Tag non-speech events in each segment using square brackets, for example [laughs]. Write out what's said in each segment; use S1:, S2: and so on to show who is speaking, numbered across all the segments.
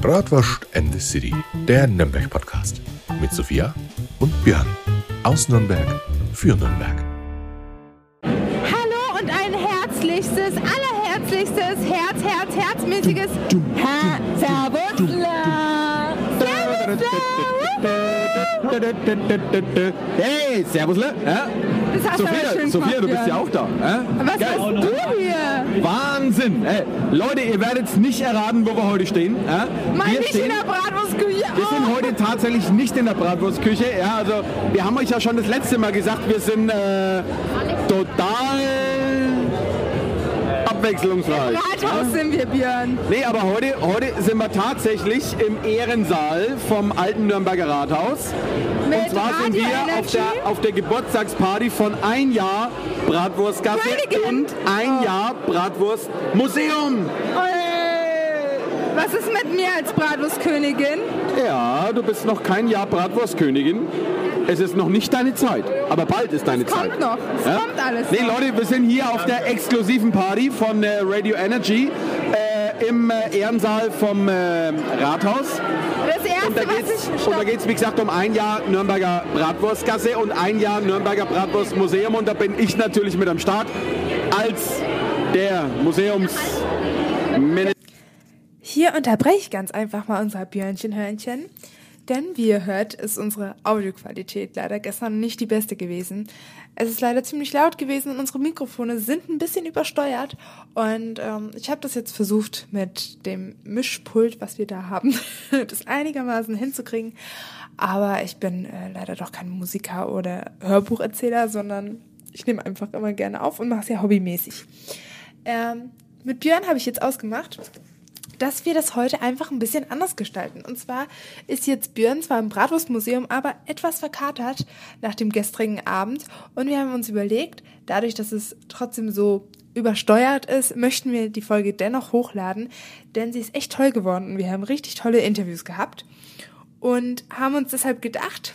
S1: Bratwurst and the City, der Nürnberg-Podcast. Mit Sophia und Björn. Aus Nürnberg für Nürnberg.
S2: Hallo und ein herzlichstes, allerherzlichstes, Herz, Herz, herzmäßiges Ha- Servus,
S3: Hey, Servusle. Ja?
S2: Das hast
S3: Sophia,
S2: schön
S3: Sophia
S2: gemacht,
S3: du bist ja auch da. Ja?
S2: Was
S3: Geil.
S2: hast du hier?
S3: Wahnsinn. Hey, Leute, ihr werdet nicht erraten, wo wir heute stehen. Ja?
S2: Mal
S3: wir
S2: nicht
S3: stehen,
S2: in der Bratwurstküche.
S3: wir sind
S2: Oh.
S3: heute tatsächlich nicht in der Bratwurstküche. Ja, also wir haben euch ja schon das letzte Mal gesagt, wir sind äh, total abwechslungsreich.
S2: Rathaus sind wir, Björn.
S3: Nee, aber heute, heute sind wir tatsächlich im Ehrensaal vom alten Nürnberger Rathaus.
S2: Mit
S3: Und zwar sind
S2: Radio
S3: wir auf der, auf der Geburtstagsparty von ein Jahr Bratwurstgasse und ein
S2: Oh.
S3: Jahr Bratwurstmuseum.
S2: Was ist mit mir als Bratwurstkönigin?
S3: Ja, du bist noch kein Jahr Bratwurstkönigin. Es ist noch nicht deine Zeit, aber bald ist deine
S2: Es
S3: Zeit.
S2: kommt noch. Es
S3: Ja?
S2: kommt alles
S3: Nee,
S2: noch.
S3: Leute, wir sind hier auf der exklusiven Party von äh, Radio Energy äh, im äh, Ehrensaal vom äh, Rathaus.
S2: Das erste,
S3: Und da
S2: was
S3: geht's,
S2: ich...
S3: und da geht's, wie gesagt, um ein Jahr Nürnberger Bratwurstgasse und ein Jahr Nürnberger Bratwurstmuseum. Und da bin ich natürlich mit am Start als der Museumsmanager.
S4: Hier unterbreche ich ganz einfach mal unser Björnchenhörnchen, denn wie ihr hört, ist unsere Audioqualität leider gestern nicht die beste gewesen. Es ist leider ziemlich laut gewesen und unsere Mikrofone sind ein bisschen übersteuert und ähm, ich habe das jetzt versucht mit dem Mischpult, was wir da haben, [laughs] das einigermaßen hinzukriegen. Aber ich bin äh, leider doch kein Musiker oder Hörbucherzähler, sondern ich nehme einfach immer gerne auf und mache es ja hobbymäßig. Ähm, mit Björn habe ich jetzt ausgemacht, dass wir das heute einfach ein bisschen anders gestalten. Und zwar ist jetzt Björn zwar im Bratwurstmuseum, aber etwas verkatert nach dem gestrigen Abend. Und wir haben uns überlegt, dadurch, dass es trotzdem so übersteuert ist, möchten wir die Folge dennoch hochladen, denn sie ist echt toll geworden und wir haben richtig tolle Interviews gehabt und haben uns deshalb gedacht,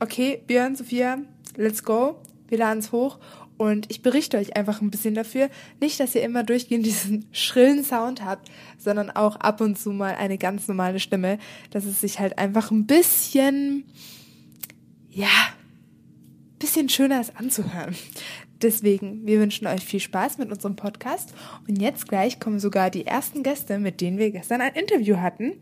S4: okay, Björn, Sophia, let's go, wir laden es hoch und ich berichte euch einfach ein bisschen dafür. Nicht, dass ihr immer durchgehend diesen [laughs] schrillen Sound habt, sondern auch ab und zu mal eine ganz normale Stimme, dass es sich halt einfach ein bisschen, ja, bisschen schöner ist anzuhören. Deswegen, wir wünschen euch viel Spaß mit unserem Podcast. Und jetzt gleich kommen sogar die ersten Gäste, mit denen wir gestern ein Interview hatten,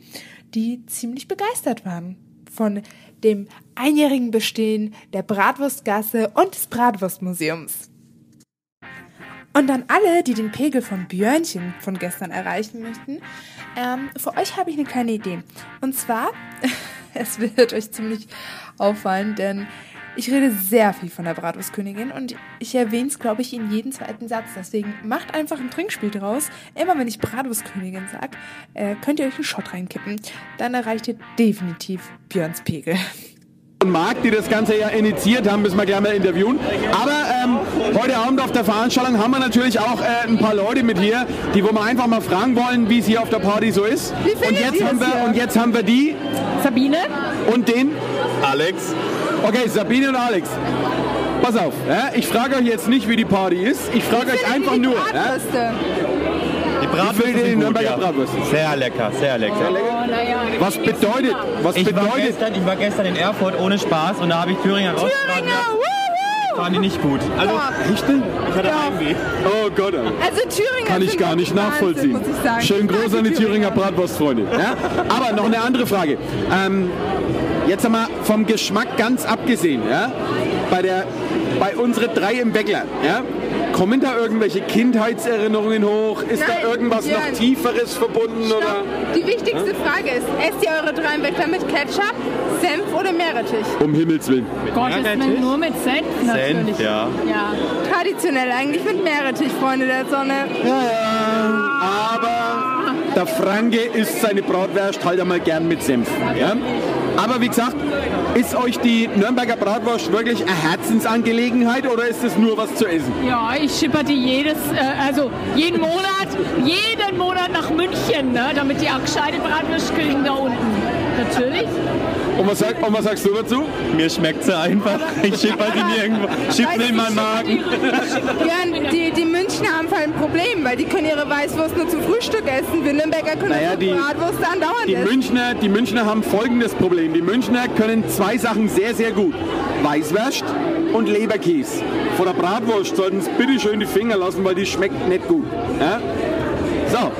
S4: die ziemlich begeistert waren von dem einjährigen Bestehen der Bratwurstgasse und des Bratwurstmuseums. Und an alle, die den Pegel von Björnchen von gestern erreichen möchten, ähm, für euch habe ich eine kleine Idee. Und zwar, [laughs] es wird euch ziemlich auffallen, denn ich rede sehr viel von der Bratwurstkönigin und ich erwähne es, glaube ich, in jedem zweiten Satz. Deswegen macht einfach ein Trinkspiel draus. Immer wenn ich Bratwurstkönigin sage, äh, könnt ihr euch einen Shot reinkippen. Dann erreicht ihr definitiv Björns Pegel.
S3: und Marc, die das Ganze ja initiiert haben, müssen wir gleich mal interviewen. Aber ähm, heute Abend auf der Veranstaltung haben wir natürlich auch äh, ein paar Leute mit hier, die wo wir einfach mal fragen wollen, wie es hier auf der Party so ist.
S2: Wie
S3: und jetzt haben wir
S2: hier?
S3: und jetzt haben wir die
S2: Sabine?
S3: und den.
S5: Alex,
S3: Okay, Sabine und Alex. Pass auf, ja, ich frage euch jetzt nicht, wie die Party ist. Ich frage euch einfach nur. Ja,
S5: die Bratwürste
S3: die
S5: sind
S3: Nürnberger
S5: ja.
S3: Bratwürste?
S5: Sehr lecker, sehr lecker.
S3: was bedeutet, was
S5: Ich war,
S3: bedeutet,
S5: gestern, ich war gestern in Erfurt ohne Spaß und da habe ich Thüringer.
S2: Thüringer, wuhu!
S5: Fand die nicht gut. Also.
S3: Echte?
S5: ich hatte
S2: Ja.
S5: Heimweh.
S3: Oh Gott, ey.
S2: Also Thüringer
S3: kann ich gar nicht nachvollziehen.
S2: Wahnsinn, muss ich sagen.
S3: Schön
S2: Ich mag
S3: groß an die
S2: die
S3: Thüringer Bratwurstfreunde. Ja? Aber noch eine andere Frage. Ähm, jetzt einmal vom Geschmack ganz abgesehen. Ja? Bei, der, bei unsere drei im Bäckler. Ja? Kommen da irgendwelche Kindheitserinnerungen hoch? Ist
S2: Nein,
S3: da irgendwas noch
S2: Björn.
S3: Tieferes verbunden? Oder?
S2: Stopp. Die wichtigste Frage ist, esst ihr eure Dreinbäckler mit Ketchup, Senf oder Meerrettich?
S3: Um Himmels Willen.
S6: Gottes Willen, nur mit Senf natürlich.
S5: Senf, ja.
S6: Ja.
S2: Traditionell eigentlich mit Meerrettich, Freunde der Sonne.
S3: Ja, ja. Aber der Franke isst seine Bratwurst halt einmal gern mit Senf. Ja? Aber wie gesagt, ist euch die Nürnberger Bratwurst wirklich eine Herzensangelegenheit oder ist es nur was zu essen?
S6: Ja, ich schipper die jedes, äh, also jeden Monat jeden Monat nach München, ne, damit die auch gescheite Bratwurst kriegen da unten. Natürlich.
S3: Und was, sag, und was sagst du dazu?
S5: Mir schmeckt sie einfach. Ich schieb halt in irgendwo. Schieb sie in meinen Magen.
S2: Björn, die, die Münchner haben voll ein Problem, weil die können ihre Weißwurst nur zum Frühstück essen. Wir Nürnberger können
S3: Naja, die-
S2: Bratwurst andauernd
S3: Die
S2: essen.
S3: Münchner, die Münchner haben folgendes Problem. Die Münchner können zwei Sachen sehr, sehr gut. Weißwurst und Leberkäse. Vor der Bratwurst sollten sie bitte schön die Finger lassen, weil die schmeckt nicht gut. Ja? So.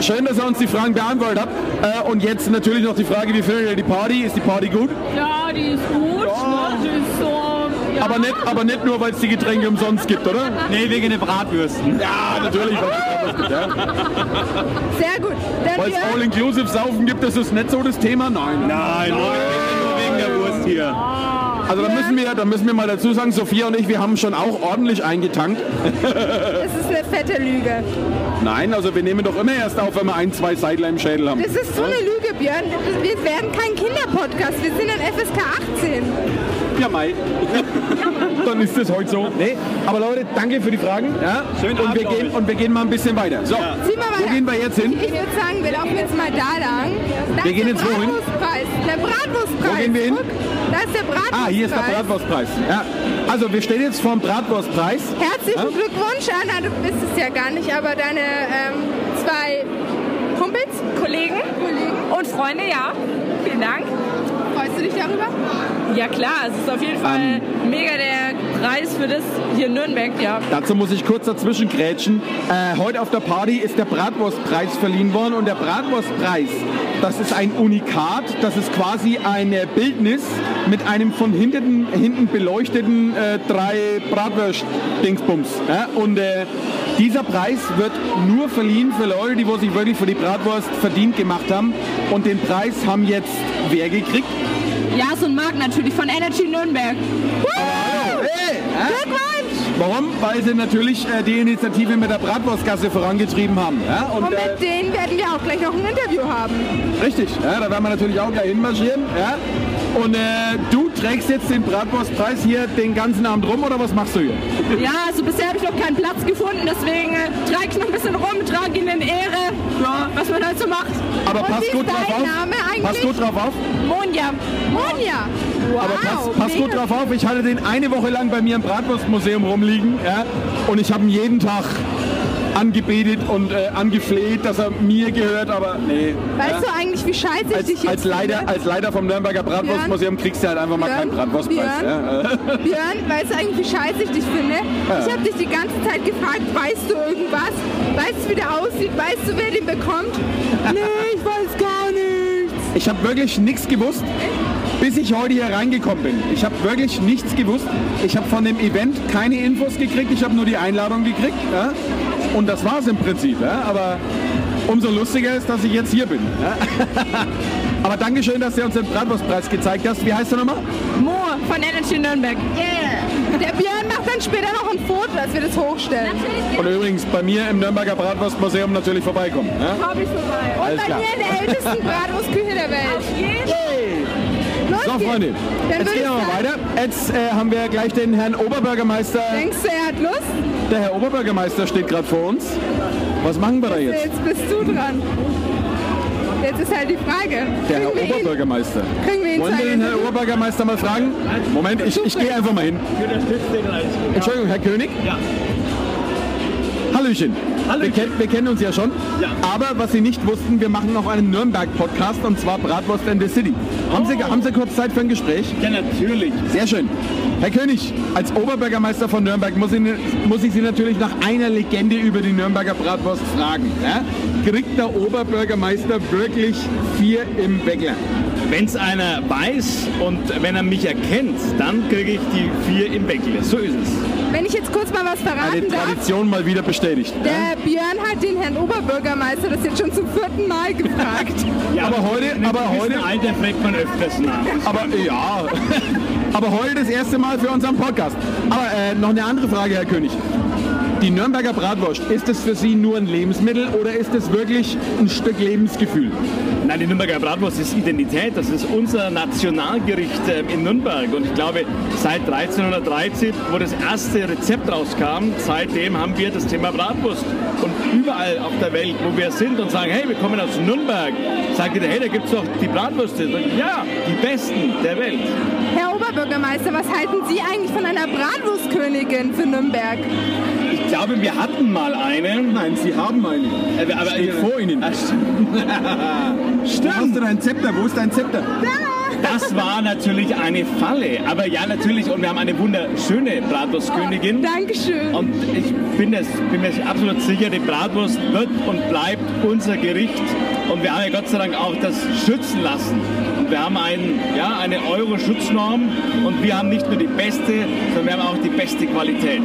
S3: Schön, dass ihr uns die Fragen beantwortet habt. Äh, und jetzt natürlich noch die Frage, wie findet ihr die Party? Ist die Party gut?
S6: Ja, die ist gut. Ne? Die ist so. Ja.
S3: Aber nicht, aber nicht nur, weil es die Getränke umsonst gibt, oder?
S5: Nee, wegen den Bratwürsten.
S3: Ja, natürlich. Weil es gibt, ja.
S2: Sehr gut.
S3: Weil es All-Inclusive-Saufen gibt, das ist nicht so das Thema? Nein.
S5: Nein, nur, nur wegen der Wurst hier.
S3: Also da müssen, wir, da müssen wir mal dazu sagen, Sophia und ich, wir haben schon auch ordentlich eingetankt.
S2: das ist eine fette Lüge.
S3: Nein, also wir nehmen doch immer erst auf, wenn wir ein, zwei Seidler im Schädel haben.
S2: Das ist so eine Lüge, Björn. Wir werden kein Kinderpodcast. Wir sind ein FSK 18.
S3: Ja, Mai. Dann ist das heute so. Nee, aber Leute, danke für die Fragen. Ja?
S5: Schönen
S3: und,
S5: Abend
S3: wir gehen, und wir gehen mal ein bisschen weiter. So,
S2: mal
S3: wo gehen wir jetzt hin?
S2: Ich würde sagen, wir laufen jetzt mal da lang. Da
S3: Wir gehen jetzt wohin?
S2: Der Bratwurstpreis.
S3: Wo gehen wir hin?
S2: Guck, da ist der Bratwurstpreis.
S3: Ah, hier ist der Bratwurstpreis. Ja. Also wir stehen jetzt vor dem Bratwurstpreis.
S2: Herzlichen
S3: Ja?
S2: Glückwunsch, Anna. Du bist es ja gar nicht, aber deine ähm, zwei Kumpels,
S7: Kollegen
S2: Kollegen,
S7: und Freunde, ja. Vielen Dank.
S2: Freust du dich darüber?
S7: Ja klar, es ist auf jeden Fall mega der Preis für das hier in Nürnberg, ja.
S3: Dazu muss ich kurz dazwischen grätschen. Äh, heute auf der Party ist der Bratwurstpreis verliehen worden und der Bratwurstpreis, das ist ein Unikat, das ist quasi eine Bildnis mit einem von hinten, hinten beleuchteten äh, drei Bratwurst-Dingsbums. Ja? Und äh, dieser Preis wird nur verliehen für Leute, die wo sich wirklich für die Bratwurst verdient gemacht haben. Und den Preis haben jetzt wer gekriegt?
S7: Jas und Marc natürlich von Energy Nürnberg.
S3: Hey, hä?
S2: Glückwunsch!
S3: Warum? Weil sie natürlich äh, die Initiative mit der Bratwurstgasse vorangetrieben haben. Ja? Und,
S2: Und
S3: äh,
S2: mit denen werden wir auch gleich noch ein Interview haben.
S3: richtig, ja, da werden wir natürlich auch gleich hinmarschieren. Ja? Und äh, du trägst jetzt den Bratwurstpreis hier den ganzen Abend rum oder was machst du hier?
S7: Ja, also bisher habe ich noch keinen Platz gefunden, deswegen äh, trage ich noch ein bisschen rum, trage ihn in Ehre, ja, was man halt so macht.
S3: Aber
S2: Und
S3: pass
S2: wie ist
S3: gut drauf auf.
S2: Name eigentlich?
S3: Pass gut drauf auf.
S7: Monja.
S2: Monja. Wow,
S3: Aber pass, pass gut drauf auf. Ich hatte den eine Woche lang bei mir im Bratwurstmuseum rumliegen. Ja? Und ich habe ihn jeden Tag angebetet und äh, angefleht, dass er mir gehört, aber nee.
S2: Weißt
S3: ja?
S2: du eigentlich, wie scheiße ich dich
S3: als,
S2: jetzt
S3: als, Leiter,
S2: finde?
S3: als Leiter vom Nürnberger Bratwurstmuseum kriegst du halt einfach mal keinen
S2: Björn,
S3: Bratwurstpreis.
S2: Björn.
S3: Ja? Äh, [laughs]
S2: Björn, weißt du eigentlich, wie scheiße ich dich finde? Ich habe dich die ganze Zeit gefragt, weißt du irgendwas? Weißt du, wie der aussieht? Weißt du, wer den bekommt? [laughs] nee, ich weiß gar nichts.
S3: Ich habe wirklich nichts gewusst, bis ich heute hier reingekommen bin. Ich habe wirklich nichts gewusst. Ich habe von dem Event keine Infos gekriegt. Ich habe nur die Einladung gekriegt. Ja? Und das war es im Prinzip. Ja? Aber umso lustiger ist, dass ich jetzt hier bin. Ja? [laughs] Aber Dankeschön, dass du uns den Bratwurstpreis gezeigt hast. Wie heißt der nochmal?
S7: Mo von Energy Nürnberg.
S2: Yeah. Der Björn macht dann später noch ein Foto, dass wir das hochstellen.
S3: Und übrigens bei mir im Nürnberger Bratwurstmuseum natürlich vorbeikommen. Ja?
S7: Habe ich vorbei.
S2: Und
S3: Alles
S2: bei
S3: klar.
S2: mir in der ältesten Bratwurstküche der Welt. Los
S3: So. Freunde, jetzt gehen wir mal weiter. Jetzt äh, haben wir gleich den Herrn Oberbürgermeister.
S2: Denkst du, er hat Lust?
S3: Der Herr Oberbürgermeister steht gerade vor uns. Was machen wir da jetzt?
S2: Jetzt bist du dran. Jetzt ist halt die Frage.
S3: Der Herr Oberbürgermeister.
S2: Kriegen wir ihn
S3: Wollen wir den Herrn? Oberbürgermeister mal fragen? Moment, ich, ich gehe einfach mal hin. Entschuldigung, Herr König?
S5: Ja.
S3: Hallöchen.
S5: Hallöchen.
S3: Wir, kennen, wir kennen uns ja schon.
S5: Ja.
S3: Aber was Sie nicht wussten, wir machen noch einen Nürnberg-Podcast und zwar Bratwurst in the City. Haben, Sie, haben Sie kurz Zeit für ein Gespräch?
S5: Ja, natürlich.
S3: Sehr schön. Herr König, als Oberbürgermeister von Nürnberg muss ich, muss ich Sie natürlich nach einer Legende über die Nürnberger Bratwurst fragen. Ja? Kriegt der Oberbürgermeister wirklich vier im Weckler?
S5: Wenn es einer weiß und wenn er mich erkennt, dann kriege ich die vier im Weckle. So ist es.
S2: Wenn ich jetzt kurz mal was
S3: Eine
S2: verraten darf.
S3: Tradition mal wieder bestätigt. Ja?
S2: Der Björn hat den Herrn Oberbürgermeister das jetzt schon zum vierten Mal gefragt. [laughs]
S3: Aber heute- aber heute-
S5: Alter fragt man öfters nach.
S3: Aber ja, [laughs] aber heute das erste Mal für unseren Podcast. Aber äh, noch eine andere Frage, Herr König. Die Nürnberger Bratwurst, ist es für Sie nur ein Lebensmittel oder ist es wirklich ein Stück Lebensgefühl?
S5: Nein, die Nürnberger Bratwurst ist Identität. Das ist unser Nationalgericht ähm, in Nürnberg. Und ich glaube, seit 1313, wo das erste Rezept rauskam, seitdem haben wir das Thema Bratwurst. Und überall auf der Welt, wo wir sind und sagen, hey, wir kommen aus Nürnberg, sagt jeder, hey, da gibt es doch die Bratwürste. Ja, die besten der Welt.
S2: Herr Oberbürgermeister, was halten Sie eigentlich von einer Bratwurstkönigin für Nürnberg?
S5: Ich glaube, wir hatten mal eine.
S3: Nein, Sie haben eine.
S5: Äh, aber
S3: Steht vor Ihnen.
S5: Ah, [laughs] stimmt.
S3: Hast du dein Zepter? Wo ist dein Zepter?
S5: Das war natürlich eine Falle. Aber ja, natürlich. Und wir haben eine wunderschöne Bratwurstkönigin.
S2: Dankeschön.
S5: Und ich bin, das, bin mir absolut sicher, die Bratwurst wird und bleibt unser Gericht. Und wir haben ja Gott sei Dank auch das schützen lassen. Und wir haben ein, ja, eine Euro-Schutznorm und wir haben nicht nur die beste, sondern wir haben auch die beste Qualität.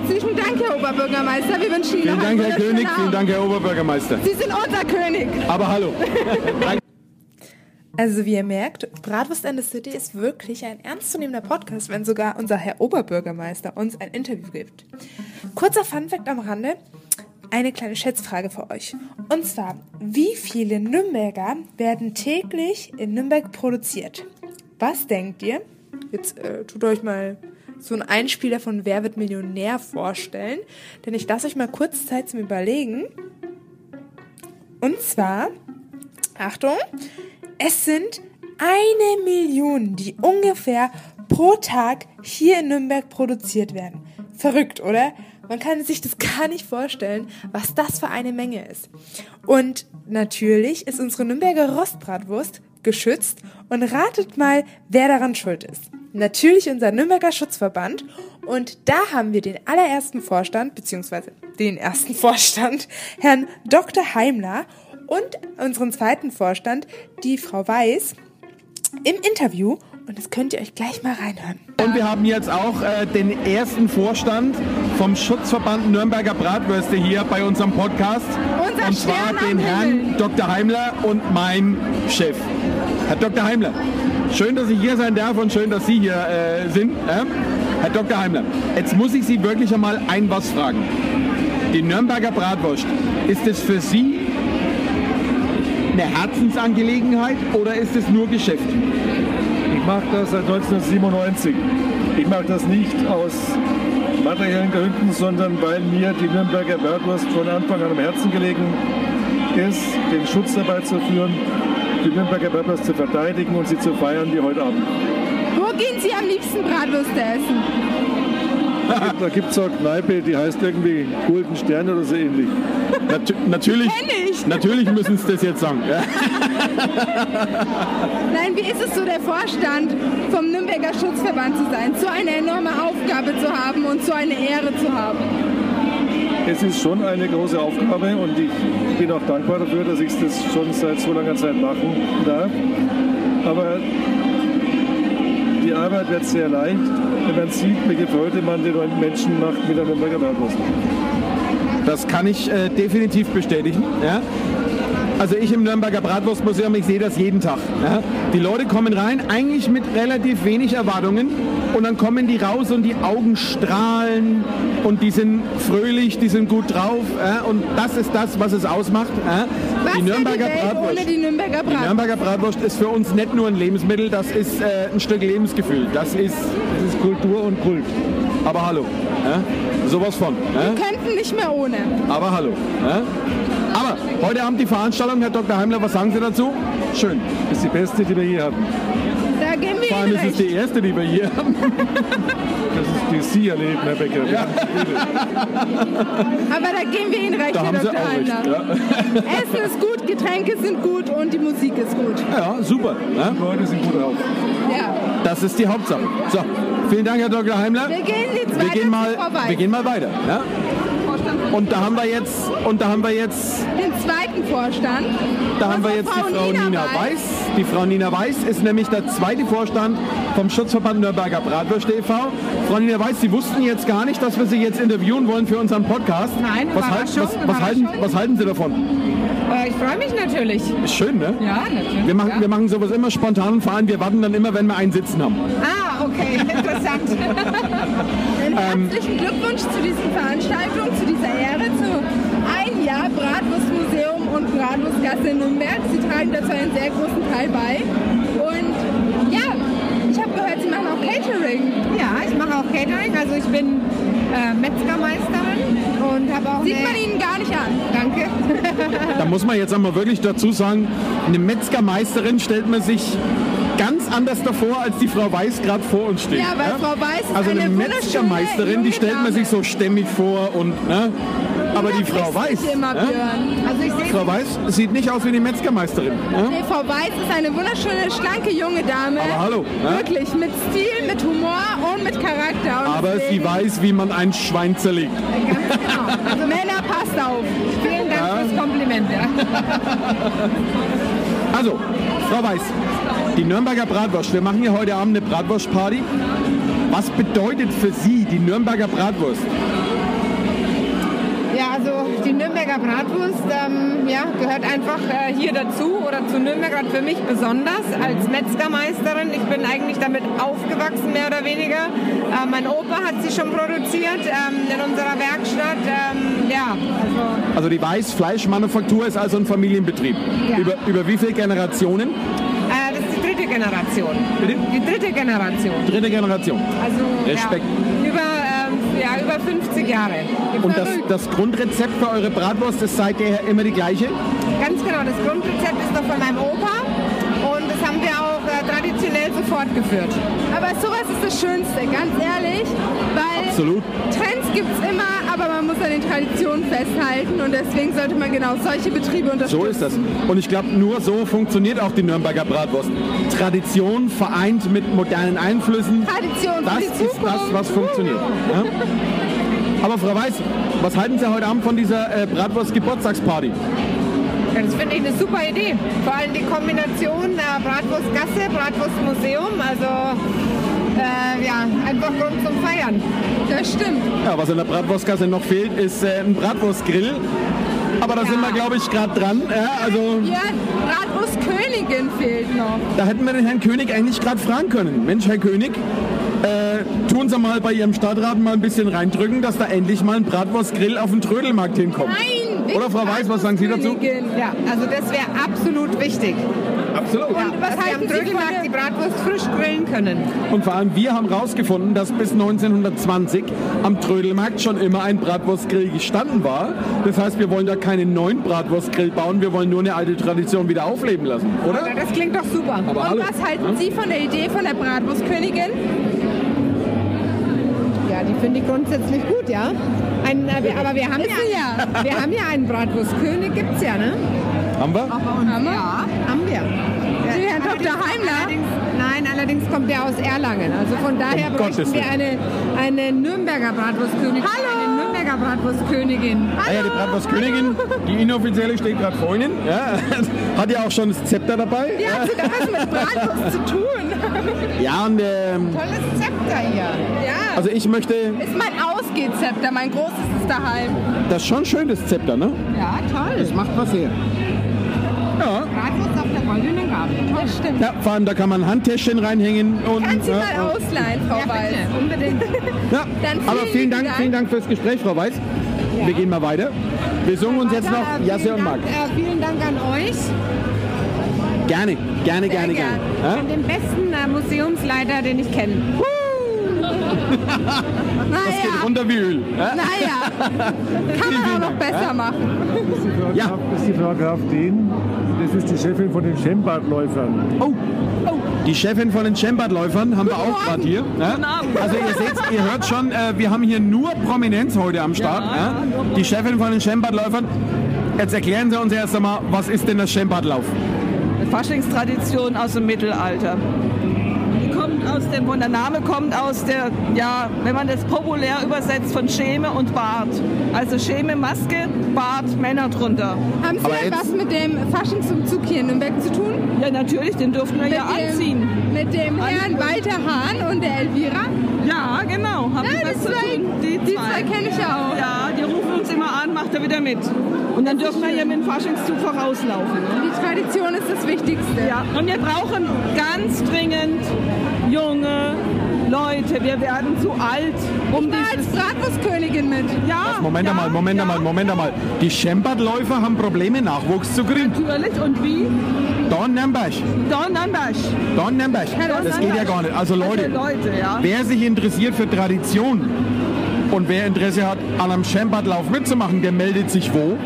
S2: Herzlichen Dank, Herr Oberbürgermeister. Wir wünschen Ihnen
S3: Vielen
S2: noch
S3: Dank, Herr König. Vielen
S2: Abend.
S3: Dank, Herr Oberbürgermeister.
S2: Sie sind unser König.
S3: Aber hallo.
S4: Also wie ihr merkt, Bratwurst and the City ist wirklich ein ernstzunehmender Podcast, wenn sogar unser Herr Oberbürgermeister uns ein Interview gibt. Kurzer Funfact am Rande, eine kleine Schätzfrage für euch. Und zwar, wie viele Nürnberger werden täglich in Nürnberg produziert? Was denkt ihr? Jetzt äh, tut euch mal so einen Einspieler von Wer wird Millionär vorstellen, denn ich lasse euch mal kurz Zeit zum Überlegen. Und zwar, Achtung, es sind eine Million, die ungefähr pro Tag hier in Nürnberg produziert werden. Verrückt, oder? Man kann sich das [laughs] gar nicht vorstellen, was das für eine Menge ist. Und natürlich ist unsere Nürnberger Rostbratwurst geschützt und ratet mal, wer daran schuld ist. Natürlich unser Nürnberger Schutzverband und da haben wir den allerersten Vorstand, beziehungsweise den ersten [laughs] Vorstand, Herrn Dr. Heimler und unseren zweiten Vorstand, die Frau Weiß, im Interview und das könnt ihr euch gleich mal reinhören.
S3: Und wir haben jetzt auch äh, den ersten Vorstand vom Schutzverband Nürnberger Bratwürste hier bei unserem Podcast.
S2: Unser
S3: und zwar den Herrn. Dr. Heimler und mein Chef. Herr Dr. Heimler, schön, dass ich hier sein darf und schön, dass Sie hier äh, sind. Äh? Herr Dr. Heimler, jetzt muss ich Sie wirklich einmal ein was fragen. Die Nürnberger Bratwurst, ist es für Sie eine Herzensangelegenheit oder ist es nur Geschäft?
S8: Ich mache das seit 1997. Ich mache das nicht aus materiellen Gründen, sondern weil mir die Nürnberger Bratwurst von Anfang an am Herzen gelegen ist, den Schutz dabei zu führen, die Nürnberger Bratwurst zu verteidigen und sie zu feiern wie heute Abend.
S2: Wo gehen Sie am liebsten Bratwürste essen?
S8: Da gibt es auch eine Kneipe, die heißt irgendwie Golden Stern oder so ähnlich.
S3: Natu natürlich, natürlich müssen Sie das jetzt sagen.
S2: Nein, wie ist es so, der Vorstand vom Nürnberger Schutzverband zu sein, so eine enorme Aufgabe zu haben und so eine Ehre zu haben?
S8: Es ist schon eine große Aufgabe und ich bin auch dankbar dafür, dass ich das schon seit so langer Zeit machen darf. Aber die Arbeit wird sehr leicht, wenn man sieht, welche Freude man den Menschen macht mit Nürnberger Bratwurst.
S3: Das kann ich äh, definitiv bestätigen. Ja. Also ich im Nürnberger Bratwurstmuseum, ich sehe das jeden Tag. Ja. Die Leute kommen rein, eigentlich mit relativ wenig Erwartungen und dann kommen die raus und die Augen strahlen und die sind fröhlich, die sind gut drauf ja. und das ist das, was es ausmacht. Ja. Die
S2: die
S3: Nürnberger
S2: Welt
S3: Bratwurst.
S2: ohne die Nürnberger
S3: Die
S2: Bratwurst?
S3: Nürnberger Bratwurst ist für uns nicht nur ein Lebensmittel, das ist äh, ein Stück Lebensgefühl. Das ist,
S8: Das ist Kultur und Kult.
S3: aber hallo. Sowas von.
S2: Wir könnten nicht mehr ohne.
S3: Aber hallo. Heute Abend die Veranstaltung, Herr Dr. Heimler, was sagen Sie dazu? Schön.
S8: Das ist die beste, die wir je hatten.
S2: Da geben wir
S3: Vor allem
S2: Ihnen
S3: ist es die erste, die wir hier haben.
S8: Das ist die Sie erleben, Herr Becker. Ja.
S2: Aber da geben wir Ihnen recht,
S3: Da
S2: Herr
S3: haben Sie
S2: Dr.
S3: auch recht.
S2: Heimler.
S3: Ja,
S2: Essen ist gut, Getränke sind gut und die Musik ist gut.
S3: ja super. Ja?
S8: Die Leute sind gut drauf.
S2: Ja.
S3: Das ist die Hauptsache. So, vielen Dank, Herr Dr. Heimler.
S2: Wir gehen jetzt
S3: Wir gehen mal, wir gehen mal weiter. Ja? Und da haben wir jetzt, und da haben wir jetzt
S2: Den zweiten Vorstand.
S3: Da haben wir jetzt die Frau Nina Weiß. Die Frau Nina Weiß ist nämlich der zweite Vorstand vom Schutzverband Nürnberger Bratwürste e.V. Frau Nina Weiß, Sie wussten jetzt gar nicht, dass wir Sie jetzt interviewen wollen für unseren Podcast.
S6: Nein,
S3: was, halten,
S6: Überraschung,
S3: was, was, halten, was halten Sie davon?
S6: Äh, ich freue mich natürlich.
S3: Ist schön, ne?
S6: Ja, natürlich.
S3: Wir machen,
S6: ja.
S3: wir machen sowas immer spontan und vor allem wir warten dann immer, wenn wir einen sitzen haben.
S6: Ah, okay, [laughs] interessant.
S2: Einen herzlichen Glückwunsch zu diesen Veranstaltungen, zu dieser Ehre, zu ein Jahr Bratwurstmuseum und Bratwurstgasse in Nürnberg. Sie tragen dazu einen sehr großen Teil bei. Und ja, ich habe gehört, Sie machen auch Catering.
S9: Ja, ich mache auch Catering. Also ich bin äh, Metzgermeisterin und habe auch
S2: Sieht man Ihnen gar nicht an.
S9: Danke.
S3: Da muss man jetzt einmal wirklich dazu sagen, eine Metzgermeisterin stellt man sich ganz anders davor, als die Frau Weiß gerade vor uns steht.
S2: Ja, weil Frau Weiß ist
S3: Also eine,
S2: eine
S3: Metzgermeisterin, die stellt man sich so stämmig vor und, ne? Aber die Frau Weiß,
S2: immer,
S3: ja?
S2: Björn.
S9: Also
S3: Frau Weiß sieht nicht aus wie eine Metzgermeisterin. Ja?
S2: Nee, Frau Weiß ist eine wunderschöne, schlanke junge Dame.
S3: Aber hallo, ne?
S2: Wirklich, mit Stil, mit Humor und mit Charakter. Und
S3: Aber sie weiß, wie man ein Schwein zerlegt.
S9: ganz genau.
S2: Also Männer, passt auf.
S9: Vielen Dank fürs Kompliment. [laughs]
S3: Also, Frau Weiß, die Nürnberger Bratwurst. Wir machen hier heute Abend eine Bratwurstparty. Was bedeutet für Sie die Nürnberger Bratwurst?
S9: Ja, also die Nürnberger Bratwurst ähm, ja, gehört einfach äh, hier dazu oder zu Nürnberg gerade für mich besonders als Metzgermeisterin. Ich bin eigentlich damit aufgewachsen, mehr oder weniger. Äh, mein Opa hat sie schon produziert ähm, in unserer Werkstatt. Ähm, ja, also
S3: Also die Weiß Fleischmanufaktur ist also ein Familienbetrieb.
S9: Ja.
S3: Über, über wie viele Generationen?
S9: äh, das ist die dritte Generation.
S3: Bitte?
S9: Die dritte Generation.
S3: Dritte Generation.
S9: Also
S3: Respekt.
S9: Ja, über, ähm, ja, über 50 Jahre.
S3: Und das, das Grundrezept für eure Bratwurst ist seither immer die gleiche?
S9: Ganz genau, das Grundrezept ist noch von meinem Opa und das haben wir auch traditionell so fortgeführt.
S2: Aber sowas ist das Schönste, ganz ehrlich. Weil
S3: Absolut.
S2: Trends gibt es immer, aber man muss an den Traditionen festhalten. Und deswegen sollte man genau solche Betriebe unterstützen.
S3: So ist das. Und ich glaube, nur so funktioniert auch die Nürnberger Bratwurst. Tradition vereint mit modernen Einflüssen.
S2: Tradition
S3: Das ist das, was funktioniert. Ja? Aber Frau Weiß, was halten Sie heute Abend von dieser äh, Bratwurst-Geburtstagsparty?
S9: Ja, das finde ich eine super Idee. Vor allem die Kombination äh, Bratwurstgasse, Bratwurstmuseum, also äh, ja, einfach Grund zum Feiern.
S2: Das stimmt.
S3: Ja, was in der Bratwurstkasse noch fehlt, ist äh, ein Bratwurstgrill. Aber da sind wir, glaube ich, gerade dran. Ja, also
S2: Ja, Bratwurstkönigin fehlt noch.
S3: da hätten wir den Herrn König eigentlich gerade fragen können. Mensch, Herr König, äh, tun Sie mal bei Ihrem Stadtrat mal ein bisschen reindrücken, dass da endlich mal ein Bratwurstgrill auf den Trödelmarkt hinkommt.
S2: Nein!
S3: Oder Frau Weiß, was sagen Sie dazu?
S9: Ja, also das wäre absolut wichtig.
S3: Absolut.
S9: Ja,
S2: was
S9: dass wir am Trödelmarkt die Bratwurst frisch grillen können.
S3: Und vor allem wir haben herausgefunden, dass bis 1920 am Trödelmarkt schon immer ein Bratwurstgrill gestanden war. Das heißt, wir wollen da keinen neuen Bratwurstgrill bauen, wir wollen nur eine alte Tradition wieder aufleben lassen, oder?
S9: Ja, das klingt doch super.
S3: Aber
S2: Und
S3: hallo.
S2: was halten Sie von der Idee von der Bratwurstkönigin?
S9: Finde ich grundsätzlich gut, ja. Ein, äh, aber wir haben ja,
S2: ja.
S9: wir haben ja einen Bratwurstkönig, gibt's ja, ne?
S3: Haben wir?
S2: Haben wir?
S9: Ja, haben wir.
S2: Sie, Herr
S9: Allerdings-
S2: Dr. Heimler?
S9: Allerdings, nein, allerdings kommt der aus Erlangen. Also von daher
S3: Um
S9: bräuchten wir eine, eine Nürnberger Bratwurstkönigin.
S2: Hallo!
S9: Nürnberger Bratwurstkönigin.
S3: Ah ja, die Bratwurstkönigin, die inoffizielle steht gerade vor Ihnen. Ja, [laughs] hat ja auch schon das Zepter dabei.
S2: Die hat sogar was mit Bratwurst zu tun. [laughs]
S3: Ja, und ähm,
S9: Tolles Zepter hier.
S2: Ja.
S3: also ich möchte,
S2: ist mein Ausgehzepter, mein großes ist daheim.
S3: das ist schon schön, das Zepter, ne?
S9: Ja, toll.
S3: macht was her. Ja,
S9: Bratwurst
S2: Das stimmt.
S3: ja, vor allem da kann man Handtäschchen reinhängen. Und,
S2: Kannst du
S3: ja,
S2: mal ausleihen, Frau
S9: Ja,
S2: Weiß.
S9: bitte, unbedingt. [laughs]
S3: Ja,
S2: Dann
S3: aber
S2: vielen
S3: vielen Dank,
S2: Dank.
S3: vielen Dank fürs Gespräch, Frau Weiß. Wir gehen mal weiter. Wir singen uns jetzt noch Jasse
S9: vielen
S3: und Marc.
S9: Dank, äh, vielen Dank an euch,
S3: Gerne, gerne,
S2: Sehr
S3: gerne, gerne.
S2: gern.
S3: Ja?
S9: an den besten äh, Museumsleiter, den ich kenne. [laughs]
S3: Das geht
S2: Naja,
S3: runter wie Öl. Ja?
S2: naja. Kann man auch noch besser machen.
S3: Ja.
S8: Das ist die Frau Graf Dehn. Das ist die Chefin von den Schembadläufern.
S3: Oh, die Chefin von den Schembadläufern haben wir auch gerade hier. Ja? Also ihr seht, ihr hört schon, äh, wir haben hier nur Prominenz heute am Start. Ja? Die Chefin von den Schembadläufern. Jetzt erklären Sie uns erst einmal, was ist denn das Schembadlauf?
S10: Faschingstradition aus dem Mittelalter. Die dem, und der Name kommt aus der, ja, wenn man das populär übersetzt, von Scheme und Bart. Also Scheme, Maske, Bart, Männer drunter.
S2: Haben Sie denn was mit dem Faschingsumzug hier in Nürnberg zu tun?
S10: Ja, natürlich, den dürften wir ja
S2: dem,
S10: anziehen.
S2: mit dem Herrn Walter Hahn und der Elvira?
S10: Ja, genau, haben
S2: Ja,
S10: die
S2: die
S10: was zu
S2: zwei,
S10: tun.
S2: die zwei kenne ich ja auch.
S10: Ja, die rufen uns immer an, macht er wieder mit. Und dann dürfen wir hier mit dem Faschingszug vorauslaufen. Ne?
S2: Die Tradition ist das Wichtigste.
S10: Ja, und wir brauchen ganz dringend junge Leute. Wir werden zu alt, um
S2: Ich war als. Bratwurstkönigin mit.
S10: Ja,
S3: Moment
S10: ja,
S3: einmal, Moment
S10: ja,
S3: einmal, Moment einmal. Die Schembadläufer haben Probleme, Nachwuchs zu kriegen.
S10: Natürlich, und wie?
S3: Don Nürnberg.
S10: Don Nürnberg.
S3: Don Nürnberg.
S10: Don
S3: Das geht ja gar nicht. Also Leute,
S10: Also Leute, ja.
S3: wer sich interessiert für Tradition und wer Interesse hat, an einem Schempertlauf mitzumachen, der meldet sich wo?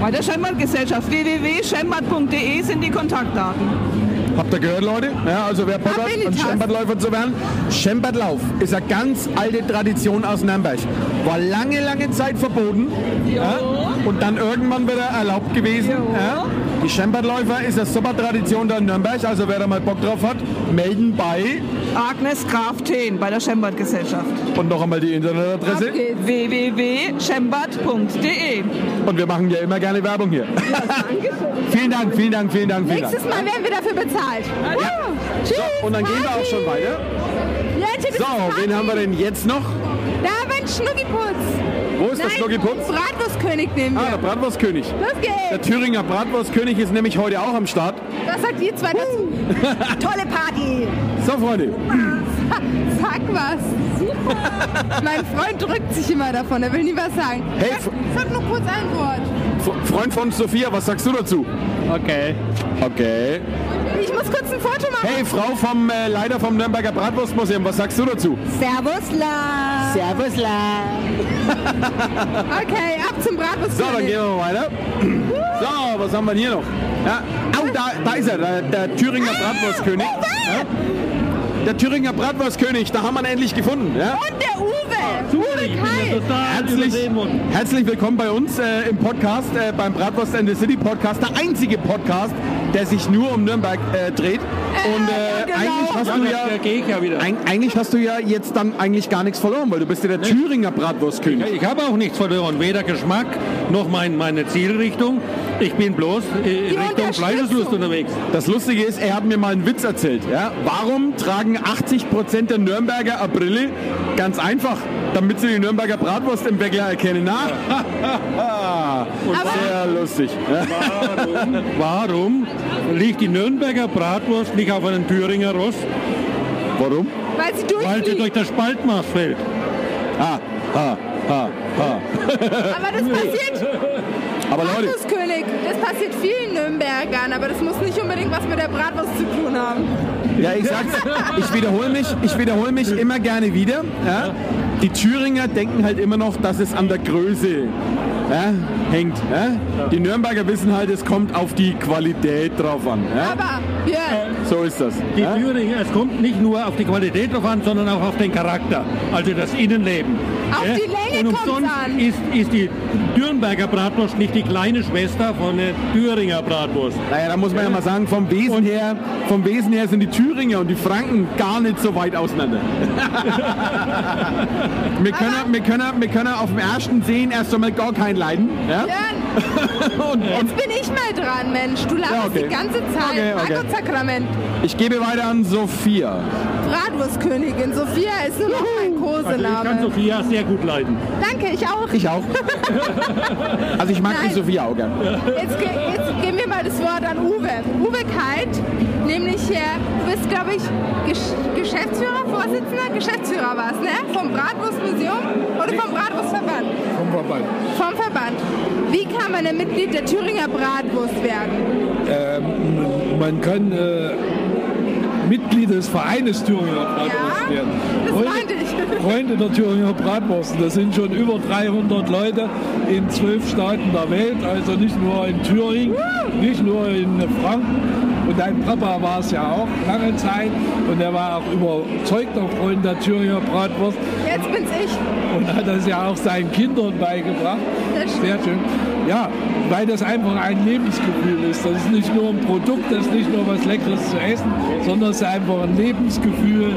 S10: Bei der Schembert-Gesellschaft. www.schembert.de sind die Kontaktdaten.
S3: Habt ihr gehört, Leute? Ja, also wer Bock hat, ein. Schempertläufer zu werden. Schempertlauf ist eine ganz alte Tradition aus Nürnberg. War lange, lange Zeit verboten. Ja. Und dann irgendwann wieder erlaubt gewesen. Ja. Die Schempertläufer ist eine super Tradition da in Nürnberg. Also wer da mal Bock drauf hat, melden bei.
S10: Agnes Graf Thehn bei der Schembert-Gesellschachaft.
S3: Und noch einmal die Internetadresse.
S10: Www.schembert.de.
S3: Und wir machen ja immer gerne Werbung hier. vielen Dank, vielen Dank, vielen Dank, vielen Dank.
S2: Nächstes Mal werden wir dafür bezahlt. Wow. Tschüss.
S3: Und dann gehen wir auch schon weiter.
S2: Ja, tschüss,
S3: So,
S2: Party.
S3: wen haben wir denn jetzt noch?
S2: Da haben wir einen Schnuckiputz.
S3: Wo ist der
S2: Nein,
S3: Schnuckiputz?
S2: Bratwurstkönig nehmen
S3: Ah,
S2: wir.
S3: der Bratwurstkönig.
S2: Los
S3: Der
S2: geht's.
S3: Thüringer Bratwurstkönig ist nämlich heute auch am Start.
S2: Was sagt ihr zwei dazu? [laughs] Tolle Party.
S3: So, Freunde. [laughs]
S2: Sag was. Super. mein Freund drückt sich immer davon, er will nie was sagen.
S3: Hey,
S2: sag, sag nur kurz ein Wort.
S3: F- Freund von Sophia, was sagst du dazu?
S5: Okay.
S3: Okay.
S2: Ich muss kurz ein Foto machen.
S3: Hey, Frau vom äh, Leiter vom Nürnberger Bratwurstmuseum, was sagst du dazu?
S2: Servusla.
S3: Servusla. [laughs]
S2: Okay, ab zum
S3: So, dann gehen wir weiter. So, was haben wir hier noch? Ja. Oh, da, da ist er, der, der Thüringer Bratwurstkönig. Ja. Der Thüringer Bratwurstkönig, da haben wir ihn endlich gefunden. Ja.
S2: Und der Uwe. Uwe Kai.
S3: Herzlich, herzlich willkommen bei uns äh, im Podcast, äh, beim Bratwurst and the City Podcast, der einzige Podcast, der sich nur um Nürnberg äh, dreht. Und äh,
S2: ja, genau.
S3: eigentlich, hast du ja,
S8: ich ja wieder.
S3: eig- eigentlich hast du ja jetzt dann eigentlich gar nichts verloren, weil du bist ja der Thüringer Bratwurstkönig.
S8: Ich habe auch nichts verloren, weder Geschmack noch mein, meine Zielrichtung. Ich bin bloß in Richtung. Fleischeslust unterwegs.
S3: Das Lustige ist, er hat mir mal einen Witz erzählt. Ja? Warum tragen 80% der Nürnberger eine Brille? Ganz einfach, damit sie die Nürnberger Bratwurst im Bäckler erkennen. Na? [laughs] Und sehr lustig. Ja?
S8: Warum liegt die Nürnberger Bratwurst nicht auf einem Thüringer Ross?
S3: Warum?
S2: Weil sie
S8: Weil sie durch das Spaltmaß fällt.
S3: Ah, ha, ha, ha.
S2: Aber das passiert. [laughs]
S3: Aber Leute,
S2: Bratwurstkönig, das passiert vielen Nürnbergern, aber das muss nicht unbedingt was mit der Bratwurst zu tun haben.
S3: ja, ich sag's, ich wiederhole mich, ich wiederhole mich immer gerne wieder. Ja? Die Thüringer denken halt immer noch, dass es an der Größe ja, hängt. Ja? Die Nürnberger wissen halt, es kommt auf die Qualität drauf an. Ja?
S2: Aber, Björn,
S3: So ist das.
S8: Die
S3: Ja?
S8: Thüringer, es kommt nicht nur auf die Qualität drauf an, sondern auch auf den Charakter, also das Innenleben.
S2: Auf die
S8: Und umsonst ist, ist die Nürnberger Bratwurst nicht die kleine Schwester von der Thüringer Bratwurst.
S3: Naja, da muss man ja mal sagen, vom Wesen her, vom Wesen her sind die Thüringer und die Franken gar nicht so weit auseinander. [laughs] wir, können, wir, können, wir können auf dem ersten sehen erst einmal gar kein Leiden. Ja? [laughs] Und, und
S2: jetzt bin ich mal dran, Mensch. Du laberst
S3: Ja, okay.
S2: die ganze Zeit.
S3: Okay, okay.
S2: Sakrament.
S3: ich gebe weiter an Sophia.
S2: Bratwurstkönigin. Sophia ist nur noch mein
S8: Also ich kann
S2: Kosename.
S8: Sophia sehr gut leiden.
S2: Danke, ich auch.
S3: Ich auch. [laughs] Also ich mag die
S2: Nein.
S3: Sophia auch gern.
S2: Jetzt, ge jetzt geben wir mal das Wort an Uwe. Uwe Kalt, nämlich hier, du bist, glaube ich, Gesch Geschäftsführer, Vorsitzender? Geschäftsführer war es, ne? Vom Bratwurstmuseum oder vom Bratwurstverband?
S11: Vom Verband.
S2: Vom Verband. Wie kann man ein Mitglied der Thüringer Bratwurst werden?
S11: Ähm, man kann äh, Mitglied des Vereines Thüringer Bratwurst werden.
S2: das
S11: Freunde-
S2: ich.
S11: Freunde der Thüringer Bratwurst. Das sind schon über 300 Leute in zwölf Staaten der Welt, also nicht nur in Thüringen, nicht nur in Franken. Und dein Papa war es ja auch lange Zeit und er war auch überzeugter Freund der Thüringer Bratwurst
S2: Jetzt bin's ich.
S11: und hat das ja auch seinen Kindern beigebracht. Sehr schön. Ja, weil das einfach ein Lebensgefühl ist. Das ist nicht nur ein Produkt, das ist nicht nur was Leckeres zu essen, sondern es ist einfach ein Lebensgefühl.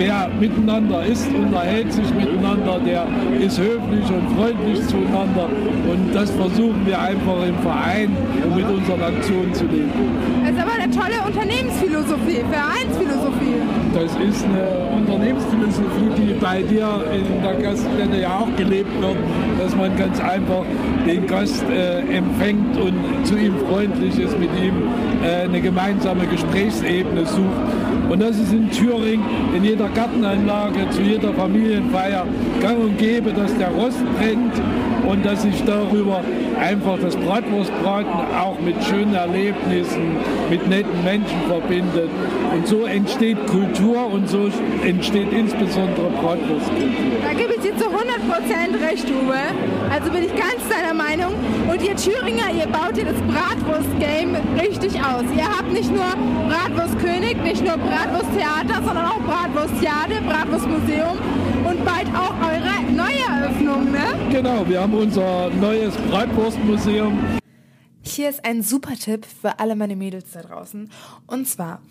S11: Wer miteinander isst, unterhält sich miteinander, der ist höflich und freundlich zueinander. Und das versuchen wir einfach im Verein und mit unseren Aktionen zu leben.
S2: Das ist aber eine tolle Unternehmensphilosophie, Vereinsphilosophie.
S11: das ist eine Unternehmensphilosophie, die bei dir in der Gaststätte ja auch gelebt wird, dass man ganz einfach den Gast äh, empfängt und zu ihm freundlich ist, mit ihm äh, eine gemeinsame Gesprächsebene sucht. Und das ist in Thüringen in jeder Gartenanlage, zu jeder Familienfeier gang und gäbe, dass der Rost brennt und dass sich darüber einfach das Bratwurstbraten auch mit schönen Erlebnissen, mit netten Menschen verbindet. Und so entsteht Kultur und so entsteht insbesondere Bratwurstkultur.
S2: Da gebe ich dir zu 100% recht, Uwe. Also bin ich ganz deiner Meinung. Und ihr Thüringer, ihr baut hier das Bratwurst-Game richtig aus. Ihr habt nicht nur Bratwurstkönig, nicht nur Bratwursttheater, sondern auch Bratwurstjade, Bratwurstmuseum und bald auch eure Neueröffnung, ne?
S11: Genau, wir haben unser neues Bratwurstmuseum.
S4: Hier ist ein super Tipp für alle meine Mädels da draußen. Und zwar,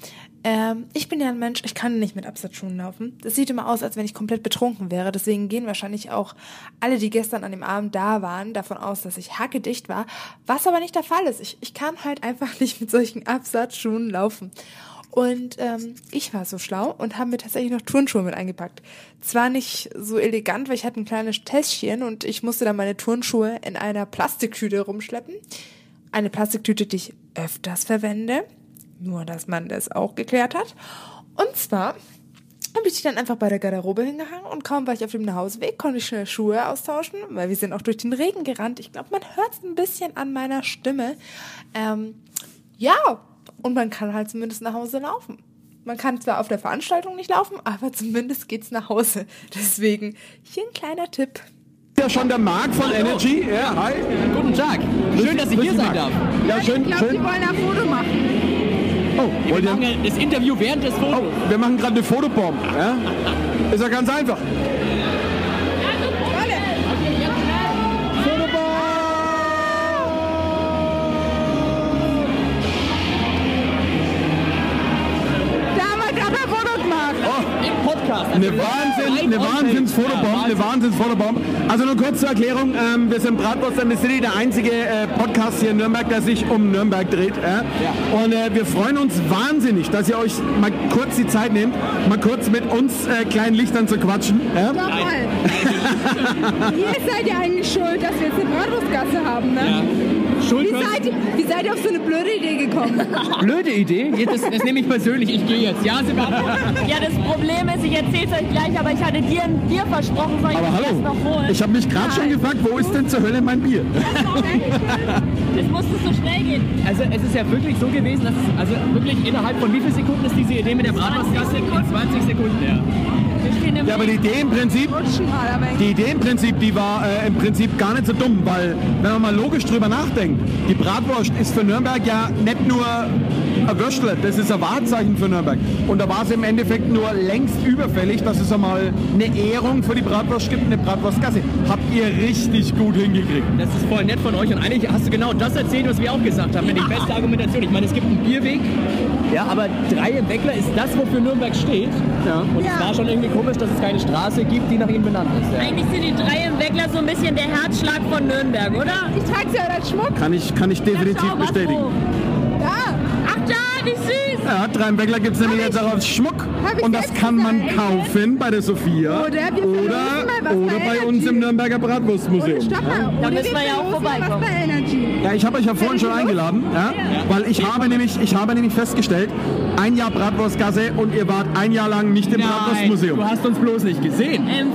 S4: ähm, ich bin ja ein Mensch, ich kann nicht mit Absatzschuhen laufen. Das sieht immer aus, als wenn ich komplett betrunken wäre. Deswegen gehen wahrscheinlich auch alle, die gestern an dem Abend da waren, davon aus, dass ich hackedicht war. Was aber nicht der Fall ist. Ich, ich kann halt einfach [laughs] nicht mit solchen Absatzschuhen laufen. Und ähm, ich war so schlau und habe mir tatsächlich noch Turnschuhe mit eingepackt. Zwar nicht so elegant, weil ich hatte ein kleines Täschchen und ich musste dann meine Turnschuhe in einer Plastiktüte rumschleppen. Eine Plastiktüte, die ich öfters verwende. Nur, dass man das auch geklärt hat. Und zwar habe ich die dann einfach bei der Garderobe hingehangen und kaum war ich auf dem Nachhauseweg, konnte ich schnell Schuhe austauschen, weil wir sind auch durch den Regen gerannt. Ich glaube, man hört es ein bisschen an meiner Stimme. Ähm, ja, und man kann halt zumindest nach Hause laufen. Man kann zwar auf der Veranstaltung nicht laufen, aber zumindest geht's nach Hause. [laughs] Deswegen hier ein kleiner Tipp.
S3: Ja, schon der Marc von Energy. Ja, hi.
S12: Guten Tag. Schön, dass ich hier sein darf.
S3: Ja, schön,
S2: ich glaube, sie wollen ein Foto machen.
S3: Oh,
S12: Wir
S3: wollt ihr,
S12: machen das Interview während des Fotos.
S3: oh, wir machen gerade eine Fotobomb. Ja? Ist ja ganz einfach.
S12: Podcast.
S3: Eine, Wahnsinn, eine Wahnsinnsfotobomb, eine Wahnsinnsfotobomb. Also nur kurz zur Erklärung, ähm, wir sind Bratwurst and the City, der einzige äh, Podcast hier in Nürnberg, der sich um Nürnberg dreht. Äh? Und äh, wir freuen uns wahnsinnig, dass ihr euch mal kurz die Zeit nehmt, mal kurz mit uns äh, kleinen Lichtern zu quatschen. Äh?
S2: Doch mal. Ihr seid ja eigentlich schuld, dass wir jetzt eine Bratwurstgasse haben, ne?
S12: Schuld
S2: Wie seid, wie seid ihr auf so eine blöde Idee gekommen?
S12: Blöde Idee. Ja, Das, das nehme ich persönlich. Ich gehe jetzt. Ja, Sebastian?
S6: Ja, das Problem ist, ich erzähle es euch gleich, aber ich hatte dir ein Bier versprochen, soll ich
S3: Aber
S6: das
S3: hallo,
S6: erst noch holen?
S3: ich habe mich gerade schon gefragt, wo ist denn zur Hölle mein Bier?
S6: Das musste so schnell gehen.
S12: Also es ist ja wirklich so gewesen, dass es, also wirklich innerhalb von wie vielen Sekunden ist diese Idee mit der Bratwurstgasse? In 20 Sekunden, ja.
S3: Ja, aber die Idee im Prinzip, die Idee im Prinzip, die war äh, im Prinzip gar nicht so dumm, weil wenn man mal logisch drüber nachdenkt, die Bratwurst ist für Nürnberg ja nicht nur ein Würstle, das ist ein Wahrzeichen für Nürnberg. Und da war es im Endeffekt nur längst überfällig, dass es einmal eine Ehrung für die Bratwurst gibt, eine Bratwurstgasse. Habt ihr richtig gut hingekriegt.
S12: Das ist voll nett von euch und eigentlich hast du genau das erzählt, was wir auch gesagt haben. Die beste Argumentation. Ich meine, es gibt einen Bierweg, ja, aber drei im Weckler ist das, wofür Nürnberg steht.
S3: Ja.
S12: Und es war schon irgendwie komisch, dass es keine Straße gibt, die nach ihm benannt ist. Ja.
S6: Eigentlich sind die drei im Weckler so ein bisschen der Herzschlag von Nürnberg, oder?
S2: Ich trage sie ja als Schmuck.
S3: Kann ich, kann ich definitiv bestätigen.
S2: Ja.
S6: Ach da, wie süß.
S3: Ja, drei im Weckler gibt es nämlich jetzt auch als Schmuck. Und das kann man kaufen bei der Sophia.
S2: Oder
S3: oder, oder
S2: bei
S3: bei uns im Nürnberger Bratwurstmuseum.
S2: Stopp mal.
S6: Da müssen wir ja auch vorbeikommen.
S2: Was bei Energy.
S3: Ja, ich habe euch ja vorhin schon eingeladen, ja, weil ich habe, nämlich, ich habe nämlich festgestellt, ein Jahr Bratwurstgasse und ihr wart ein Jahr lang nicht im Bratwurstmuseum.
S12: du hast uns bloß nicht gesehen.
S6: Ähm,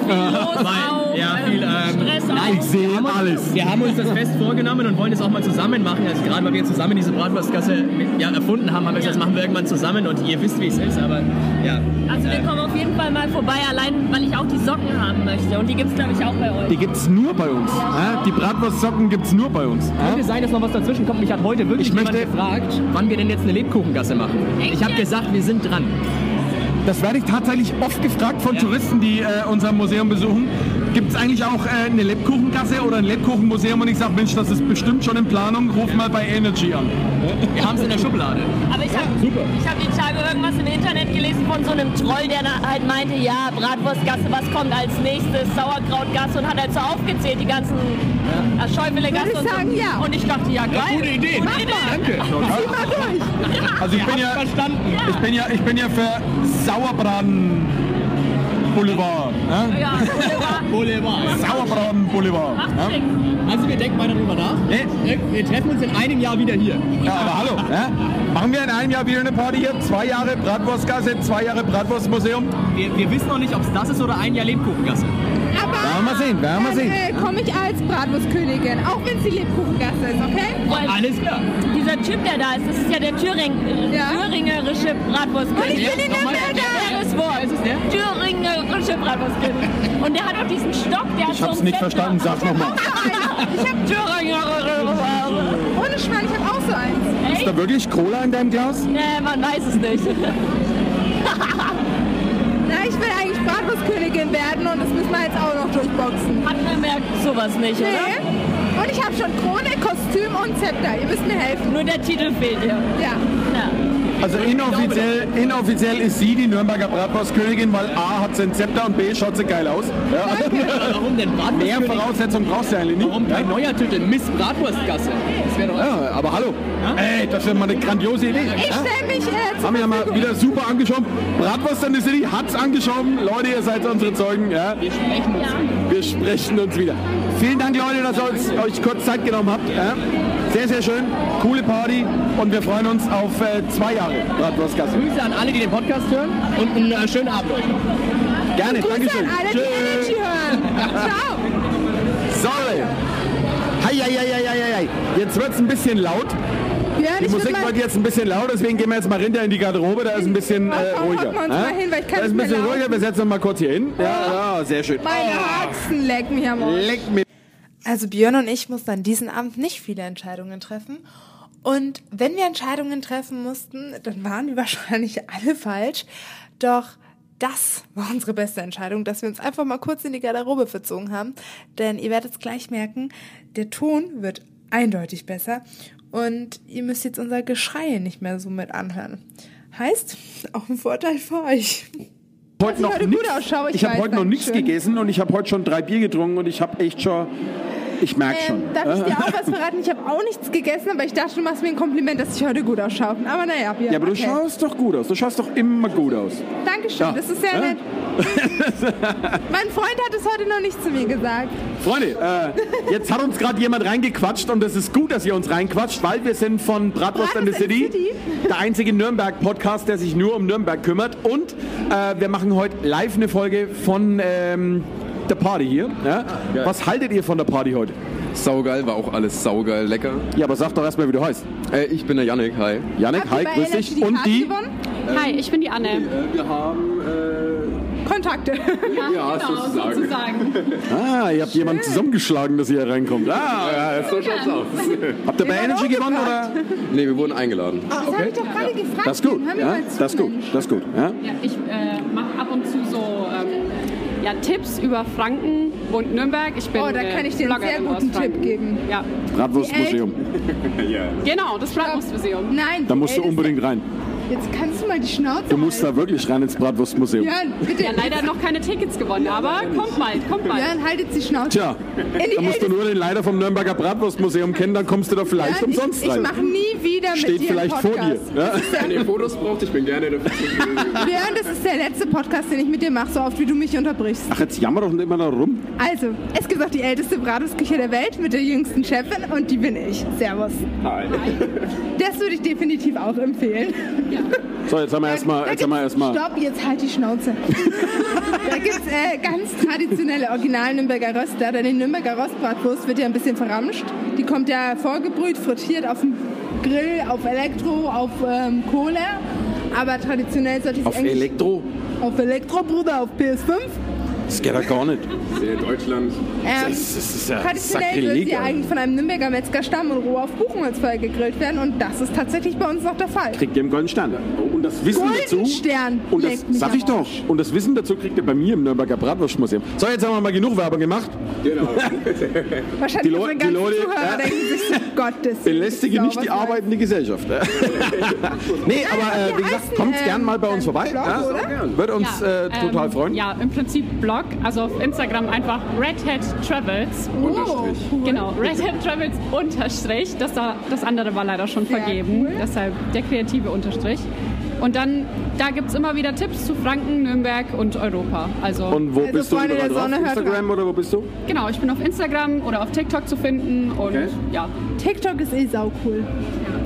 S12: ja, viel, ähm,
S6: Stress auch.
S12: nein,
S3: Ich sehe
S12: wir haben uns-
S3: alles.
S12: Wir haben uns das fest vorgenommen und wollen es auch mal zusammen machen. Also gerade weil wir zusammen diese Bratwurstgasse ja, erfunden haben, haben wir gesagt, das machen wir irgendwann zusammen und ihr wisst, wie es ist. Aber ja,
S6: Also wir kommen auf jeden Fall mal vorbei, allein weil ich auch die Socken haben möchte. Und die gibt es, glaube ich, auch bei euch.
S3: Die gibt es nur bei uns. Ja, die Bratwurstsocken gibt es nur bei uns. Ja.
S12: könnte sein, dass noch was dazwischen kommt. Mich hat heute wirklich
S3: Ich
S12: jemand
S3: möchte-
S12: gefragt, wann wir denn jetzt eine Lebkuchengasse machen.
S6: Echt
S12: Ich habe gesagt, wir sind dran.
S3: Das werde ich tatsächlich oft gefragt von Touristen, die äh, unser Museum besuchen. Gibt es eigentlich auch äh, eine Lebkuchengasse oder ein Lebkuchenmuseum und ich sage, Mensch, das ist bestimmt schon in Planung, ruf mal bei Energy an.
S12: Wir haben es in der Schublade.
S13: Aber ich habe hab die Tage irgendwas im Internet gelesen von so einem Troll, der halt meinte, ja, Bratwurstgasse, was kommt als nächstes? Sauerkrautgasse und hat halt so aufgezählt, die ganzen ja. Schäufele-Gasse
S2: Würde
S13: und
S2: ich sagen,
S13: so.
S2: ja.
S13: Und ich dachte, ja, geil.
S12: gute Idee.
S13: Gute Idee.
S12: Danke.
S3: Also ich bin ja,
S12: verstanden.
S3: ich bin ja, ich bin ja für Sauerbraten Boulevard. Ja?
S13: Ja, wunderbar.
S12: Boulevard.
S3: Sauerbraten Boulevard.
S13: Trick.
S12: Also wir denken weiter drüber nach. Wir- Wir treffen uns in einem Jahr wieder hier.
S3: ja, aber hallo. Ja? Machen wir in einem Jahr wieder eine Party hier? Zwei Jahre Bratwurstgasse, zwei Jahre Bratwurstmuseum?
S12: Wir, wir wissen noch nicht, ob es das ist oder ein Jahr Lebkuchengasse.
S3: Werden wir sehen, werden wir sehen.
S2: äh, komme ich als Bratwurstkönigin, auch wenn sie Lebkuchengasse ist, okay?
S13: Weil
S12: Alles klar.
S13: dieser Typ, der da ist, das ist ja der Thüring,
S2: Ja.
S13: thüringerische Bratwurstkönig.
S2: Und ich bin in.
S13: Schweres Wort.
S12: Ist es der?
S13: Thüringerische Bratwurstkönig. Und der hat auch diesen Stock, der hat
S3: Ich
S13: so
S3: hab's
S13: einen
S3: nicht
S13: Zepter.
S3: verstanden, sag nochmal.
S2: Ich habe [laughs]
S13: Thüringerische
S2: ohne Schwein, ich habe auch so eins.
S3: Ist da wirklich Cola in deinem Glas?
S13: Nee, man weiß es nicht. [laughs]
S2: Ich will eigentlich Bratwurstkönigin werden und das müssen wir jetzt auch noch durchboxen.
S13: Hat man merkt sowas nicht, oder?
S2: Nee. Und ich habe schon Krone, Kostüm und Zepter. Ihr müsst mir helfen.
S13: Nur der Titel fehlt dir.
S2: Ja.
S13: Ja.
S3: Also inoffiziell, inoffiziell ist sie die Nürnberger Bratwurstkönigin, weil A hat sie ein Zepter und B schaut sie geil aus. Ja.
S12: Warum denn
S3: Mehr
S12: Bratwurstkönig?
S3: Voraussetzungen brauchst du eigentlich nicht.
S12: Warum kein neuer Titel? Miss Bratwurstgasse. Das wäre doch...
S3: Ja, aber hallo. Ey, das wäre mal eine grandiose Idee.
S2: Ich
S3: Ja?
S2: stelle mich zur
S3: Haben wir ja mal wieder super angeschoben. Bratwurst in the City hat's angeschoben. Leute, ihr seid unsere Zeugen. Ja?
S12: Wir sprechen uns.
S3: Wir sprechen uns wieder. Vielen Dank, Leute, dass ihr uns, euch kurz Zeit genommen habt. Ja? Sehr, sehr schön. Coole Party. Und wir freuen uns auf äh, zwei Jahre Bratwurstgasse.
S12: Grüße an alle, die den Podcast hören und einen äh, schönen Abend euch.
S3: Gerne,
S2: Grüße
S3: Dankeschön.
S2: an alle, die Energy hören. Ciao.
S3: Sorry. Hei, hei, hei, hei, hei. Jetzt wird's ein bisschen laut.
S2: Ja,
S3: Die Musik wird jetzt ein bisschen laut, deswegen gehen wir jetzt mal hinter in die Garderobe, da ist ein bisschen äh,
S2: Komm,
S3: ruhiger.
S2: uns
S3: Ja?
S2: mal hin, weil ich kann
S3: da ist ein bisschen ruhiger, wir setzen uns mal kurz hier hin. Ja, ja sehr schön.
S2: Meine Haxen lecken Arsch.
S3: Leck mir.
S4: Also Björn und ich mussten an diesem Abend nicht viele Entscheidungen treffen. Und wenn wir Entscheidungen treffen mussten, dann waren die [laughs] wahrscheinlich alle falsch. Doch das war unsere beste Entscheidung, dass wir uns einfach mal kurz in die Garderobe verzogen haben. Denn ihr werdet es gleich merken, der Ton wird eindeutig besser. Und ihr müsst jetzt unser Geschrei nicht mehr so mit anhören. Heißt, [laughs] auch ein Vorteil für euch.
S3: heute noch
S2: heute
S3: nix,
S2: gut ausschaue, ich
S3: ich heute noch nichts gegessen und ich habe heute schon drei Bier getrunken und ich habe echt schon, ich merke
S2: Ähm,
S3: schon.
S2: darf ich dir auch was verraten? Ich habe auch nichts gegessen, aber ich dachte, du machst mir ein Kompliment, dass ich heute gut ausschaue. Aber naja, Björn,
S3: ja, aber du
S2: okay.
S3: schaust doch gut aus. Du schaust doch immer gut aus.
S2: Dankeschön,
S3: Ja.
S2: das ist sehr nett. [laughs] mein Freund hat es heute noch nicht zu mir gesagt.
S3: Freunde, äh, jetzt hat uns gerade jemand reingequatscht und es ist gut, dass ihr uns reinquatscht, weil wir sind von Bratwurst in the
S2: Bratwurst in
S3: City,
S2: the City.
S3: der einzige Nürnberg-Podcast, der sich nur um Nürnberg kümmert. Und äh, wir machen heute live eine Folge von ähm, der Party hier. Ja? Was haltet ihr von der Party heute?
S14: Saugeil, war auch alles saugeil lecker.
S3: Ja, aber sag doch erstmal, wie du heißt.
S14: Äh, ich bin der Yannick, hi.
S2: Ihr
S3: hi, grüß dich. Und die?
S2: gewonnen?
S7: Hi, ich bin die Anne.
S14: wir haben, äh,
S2: Kontakte.
S14: ja,
S7: genau,
S14: sozusagen.
S7: sozusagen.
S3: Ah, ihr habt jemanden zusammengeschlagen, dass ihr hier reinkommt. Ah,
S14: Ja, so schaut's aus. [laughs]
S3: habt ihr bei Energy
S2: er
S3: gewonnen oder?
S14: Nee, wir wurden eingeladen.
S2: Das habe ich doch gerade gefragt.
S3: Das ist gut, ja,
S2: zu,
S3: das ist gut, das ist gut. Ja?
S7: Ja, ich äh, mache ab und zu so ähm, ja, Tipps über Franken und Nürnberg. Ich bin
S2: Oh, da kann ich dir einen sehr guten Tipp geben.
S7: Ja,
S3: Bratwurstmuseum. [laughs]
S7: genau, das Bratwurstmuseum.
S2: Nein,
S3: Da musst du unbedingt rein.
S2: Jetzt kannst du mal die Schnauze
S3: Du musst
S2: halten.
S3: da wirklich rein ins Bratwurstmuseum.
S2: Jörn, bitte.
S7: Ja, leider noch keine Tickets gewonnen, aber kommt bald, kommt bald.
S2: Jörn, halt jetzt die Schnauze.
S3: Tja,
S2: In die
S3: da musst du nur den Leiter vom Nürnberger Bratwurstmuseum kennen, dann kommst du da vielleicht
S2: Jörn,
S3: umsonst
S2: ich, ich
S3: rein.
S2: mache nie wieder mit
S3: Steht
S2: dir
S3: vielleicht
S2: einen
S3: vor dir.
S2: Podcast.
S3: Ja?
S14: Wenn ihr Fotos braucht, ich bin gerne dafür.
S2: Björn, das ist der letzte Podcast, den ich mit dir mache, so oft wie du mich unterbrichst.
S3: Ach, jetzt jammer doch nicht immer da rum.
S2: Also, es gibt auch die älteste Bratwurstküche der Welt mit der jüngsten Chefin und die bin ich. Servus.
S3: Hi.
S2: Das würde ich definitiv auch empfehlen. [laughs]
S3: So, jetzt haben wir erstmal,
S2: Da
S3: jetzt haben wir
S2: gibt's-
S3: erstmal.
S2: Stopp, jetzt halt die Schnauze. [laughs] da gibt es äh, ganz traditionelle original Nürnberger Röster. Denn die Nürnberger Rostbratwurst wird ja ein bisschen verramscht. Die kommt ja vorgebrüht, frittiert auf dem Grill, auf Elektro, auf ähm, Kohle. Aber traditionell sollte sie
S3: Auf. Elektro.
S2: Auf Elektro, Bruder, auf PS5.
S3: Das geht ja gar nicht.
S14: Sehr Deutschland.
S2: Ähm,
S3: Das, das ist ja
S2: Traditionell wird
S3: Sakrileg.
S2: sie eigentlich von einem Nürnberger Metzger stammen und roh auf Buchenholzfeuer gegrillt werden und das ist tatsächlich bei uns noch der Fall.
S3: Kriegt ihr einen goldenen Stern. Und das Wissen dazu.
S2: Goldenstern.
S3: Und das sag ich doch. Und das Wissen dazu kriegt ihr bei mir im Nürnberger Bratwurstmuseum. So, jetzt haben wir mal genug Werbung gemacht.
S14: Genau. [laughs]
S2: Wahrscheinlich
S3: Die
S2: unsere
S3: die Leute,
S2: Zuhörer
S3: ja.
S2: denken sich so, [laughs] Gottes
S3: Belästige nicht die arbeitende Gesellschaft. [laughs] nee, aber äh, wie gesagt, kommt
S2: ähm,
S3: gern mal bei uns vorbei.
S2: Blog,
S3: Ja? Würde uns
S7: Ja,
S3: äh, total
S7: ähm,
S3: freuen.
S7: Ja, im Prinzip Blog, also auf Instagram einfach Red Hat Travels.
S2: Unterstrich.
S7: Genau, Red Hat Travels Unterstrich. Das, da, das andere war leider schon
S2: Sehr
S7: vergeben,
S2: cool.
S7: deshalb der kreative Unterstrich. Und dann, da gibt es immer wieder Tipps zu Franken, Nürnberg und Europa. Also,
S3: Und wo
S2: Also
S3: bist du
S2: Freunde der
S3: drauf?
S2: Sonne, hört
S3: Instagram oder wo bist du?
S7: genau, ich bin auf Instagram oder auf TikTok zu finden und
S3: Okay.
S7: ja.
S2: TikTok ist eh sau cool.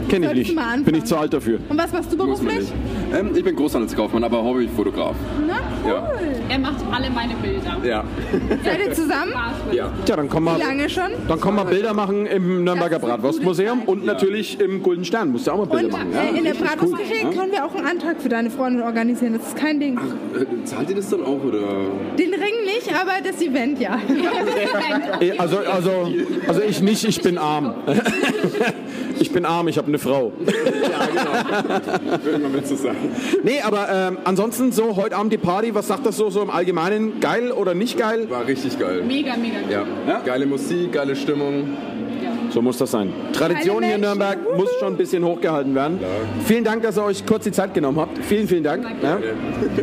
S3: Kenn ich nicht. Bin ich zu alt dafür.
S2: Und was machst du beruflich?
S14: Ähm, ich bin Großhandelskaufmann, aber Hobbyfotograf.
S2: Na, cool.
S14: Ja.
S7: Er macht alle meine Bilder.
S14: Ja.
S2: Seid ihr zusammen?
S14: ja.
S3: Tja, dann kommen
S2: Wie
S3: wir,
S2: lange schon?
S3: dann kommen wir Bilder machen im Nürnberger Bratwurstmuseum und natürlich im Golden Stern. Musst du auch mal Bilder
S2: Und
S3: machen. Ja?
S2: äh, in der Bratwurstcafé
S3: cool.
S2: können wir auch einen Antrag für deine Freundin organisieren. Das ist kein Ding.
S14: Äh, Zahlt ihr das dann auch oder?
S2: Den Ring nicht, aber das Event ja. [laughs]
S3: Eh, Also, also, also ich nicht, ich bin arm. [laughs] [laughs] Ich bin arm, ich habe eine Frau.
S14: Würde man mit so sagen. [laughs]
S3: Nee, aber ähm, ansonsten so heute Abend die Party, was sagt das so, so im Allgemeinen? Geil oder nicht geil?
S14: War richtig geil.
S7: Mega, mega gut.
S14: Ja.
S3: Ja?
S14: Geile Musik, geile Stimmung.
S3: So muss das sein. Tradition hier in Nürnberg muss schon ein bisschen hochgehalten werden. Vielen Dank, dass ihr euch kurz die Zeit genommen habt. Vielen, vielen Dank. Ja.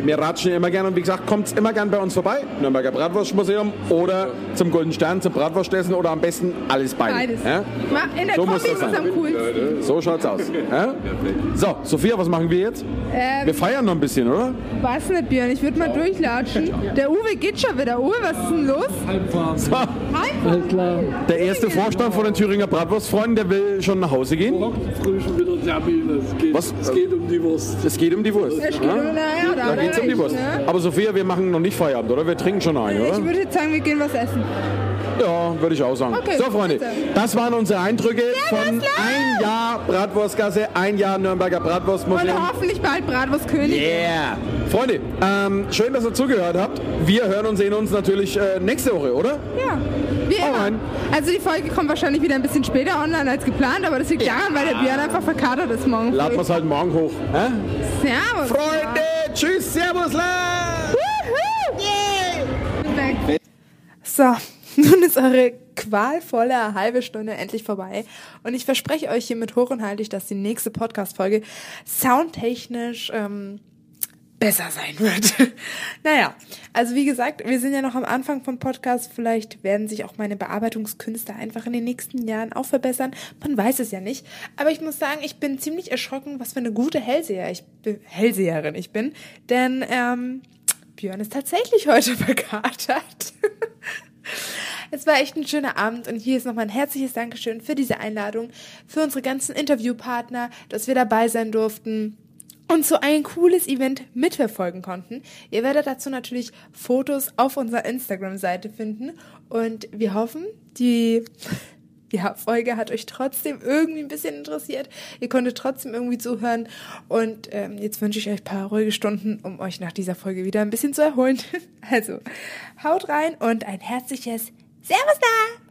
S3: Wir ratschen immer gerne und wie gesagt, kommt immer gern bei uns vorbei. Nürnberger Bratwurstmuseum oder zum Golden Stern, zum Bratwurstessen oder am besten alles beide.
S2: Beides.
S3: Ja?
S2: In der
S3: So
S2: Kombi
S3: muss
S2: ist
S3: das
S2: es
S3: sein.
S2: am coolsten.
S3: So schaut's aus. Ja? So, Sophia, was machen wir jetzt?
S2: Ähm,
S3: Wir feiern noch ein bisschen, oder?
S2: was nicht, Björn? Ich würde mal durchlatschen. Der Uwe geht schon wieder. Uwe, was ist denn los?
S11: Heimfahren.
S3: So,
S11: Alles klar.
S3: der erste Vorstand von den Thüringer Bratwurstfreunden, der will schon nach Hause gehen.
S11: Morgen früh schon wieder Termin. Es geht,
S3: Was?
S11: es geht um die Wurst.
S3: Es geht um die Wurst.
S2: Es geht
S3: Ja?
S2: um- naja, da er
S3: geht's um die Wurst.
S2: ne?
S3: Aber Sophia, wir machen noch nicht Feierabend, oder? Wir trinken schon ein,
S2: Ich
S3: oder?
S2: würde jetzt sagen, wir gehen was essen.
S3: Ja, würde ich auch sagen.
S2: Okay,
S3: so, Freunde,
S2: bitte.
S3: das waren unsere Eindrücke von
S2: Servus,
S3: ein Jahr Bratwurstgasse, ein Jahr Nürnberger
S2: Und
S3: Bratwurstmuseum.
S2: hoffentlich bald Bratwurstkönig.
S3: Yeah! Freunde, ähm, schön, dass ihr zugehört habt. Wir hören und sehen uns natürlich äh, nächste Woche, oder?
S2: Ja, wie immer. Also die Folge kommt wahrscheinlich wieder ein bisschen später online als geplant, aber das liegt daran, weil der Björn einfach verkatert ist morgen
S3: Laden wir es halt morgen hoch. Hä?
S2: Servus.
S3: Freunde, tschüss, servus!
S2: Weg.
S4: So, [laughs] nun ist eure qualvolle halbe Stunde endlich vorbei. Und ich verspreche euch hiermit hoch und heilig, dass die nächste Podcast-Folge soundtechnisch ähm, besser sein wird. [laughs] naja, also wie gesagt, wir sind ja noch am Anfang vom Podcast. Vielleicht werden sich auch meine Bearbeitungskünste einfach in den nächsten Jahren auch verbessern. Man weiß es ja nicht. Aber ich muss sagen, ich bin ziemlich erschrocken, was für eine gute Hellseher ich bin, Hellseherin ich bin. Denn ähm, Björn ist tatsächlich heute [laughs] verkatert. [laughs] Es war echt ein schöner Abend und hier ist nochmal ein herzliches Dankeschön für diese Einladung, für unsere ganzen Interviewpartner, dass wir dabei sein durften und so ein cooles Event mitverfolgen konnten. Ihr werdet dazu natürlich Fotos auf unserer Instagram-Seite finden und wir hoffen, die ja, Folge hat euch trotzdem irgendwie ein bisschen interessiert. Ihr konntet trotzdem irgendwie zuhören. Und ähm, jetzt wünsche ich euch ein paar ruhige Stunden, um euch nach dieser Folge wieder ein bisschen zu erholen. [laughs] Also, haut rein und ein herzliches Servus da!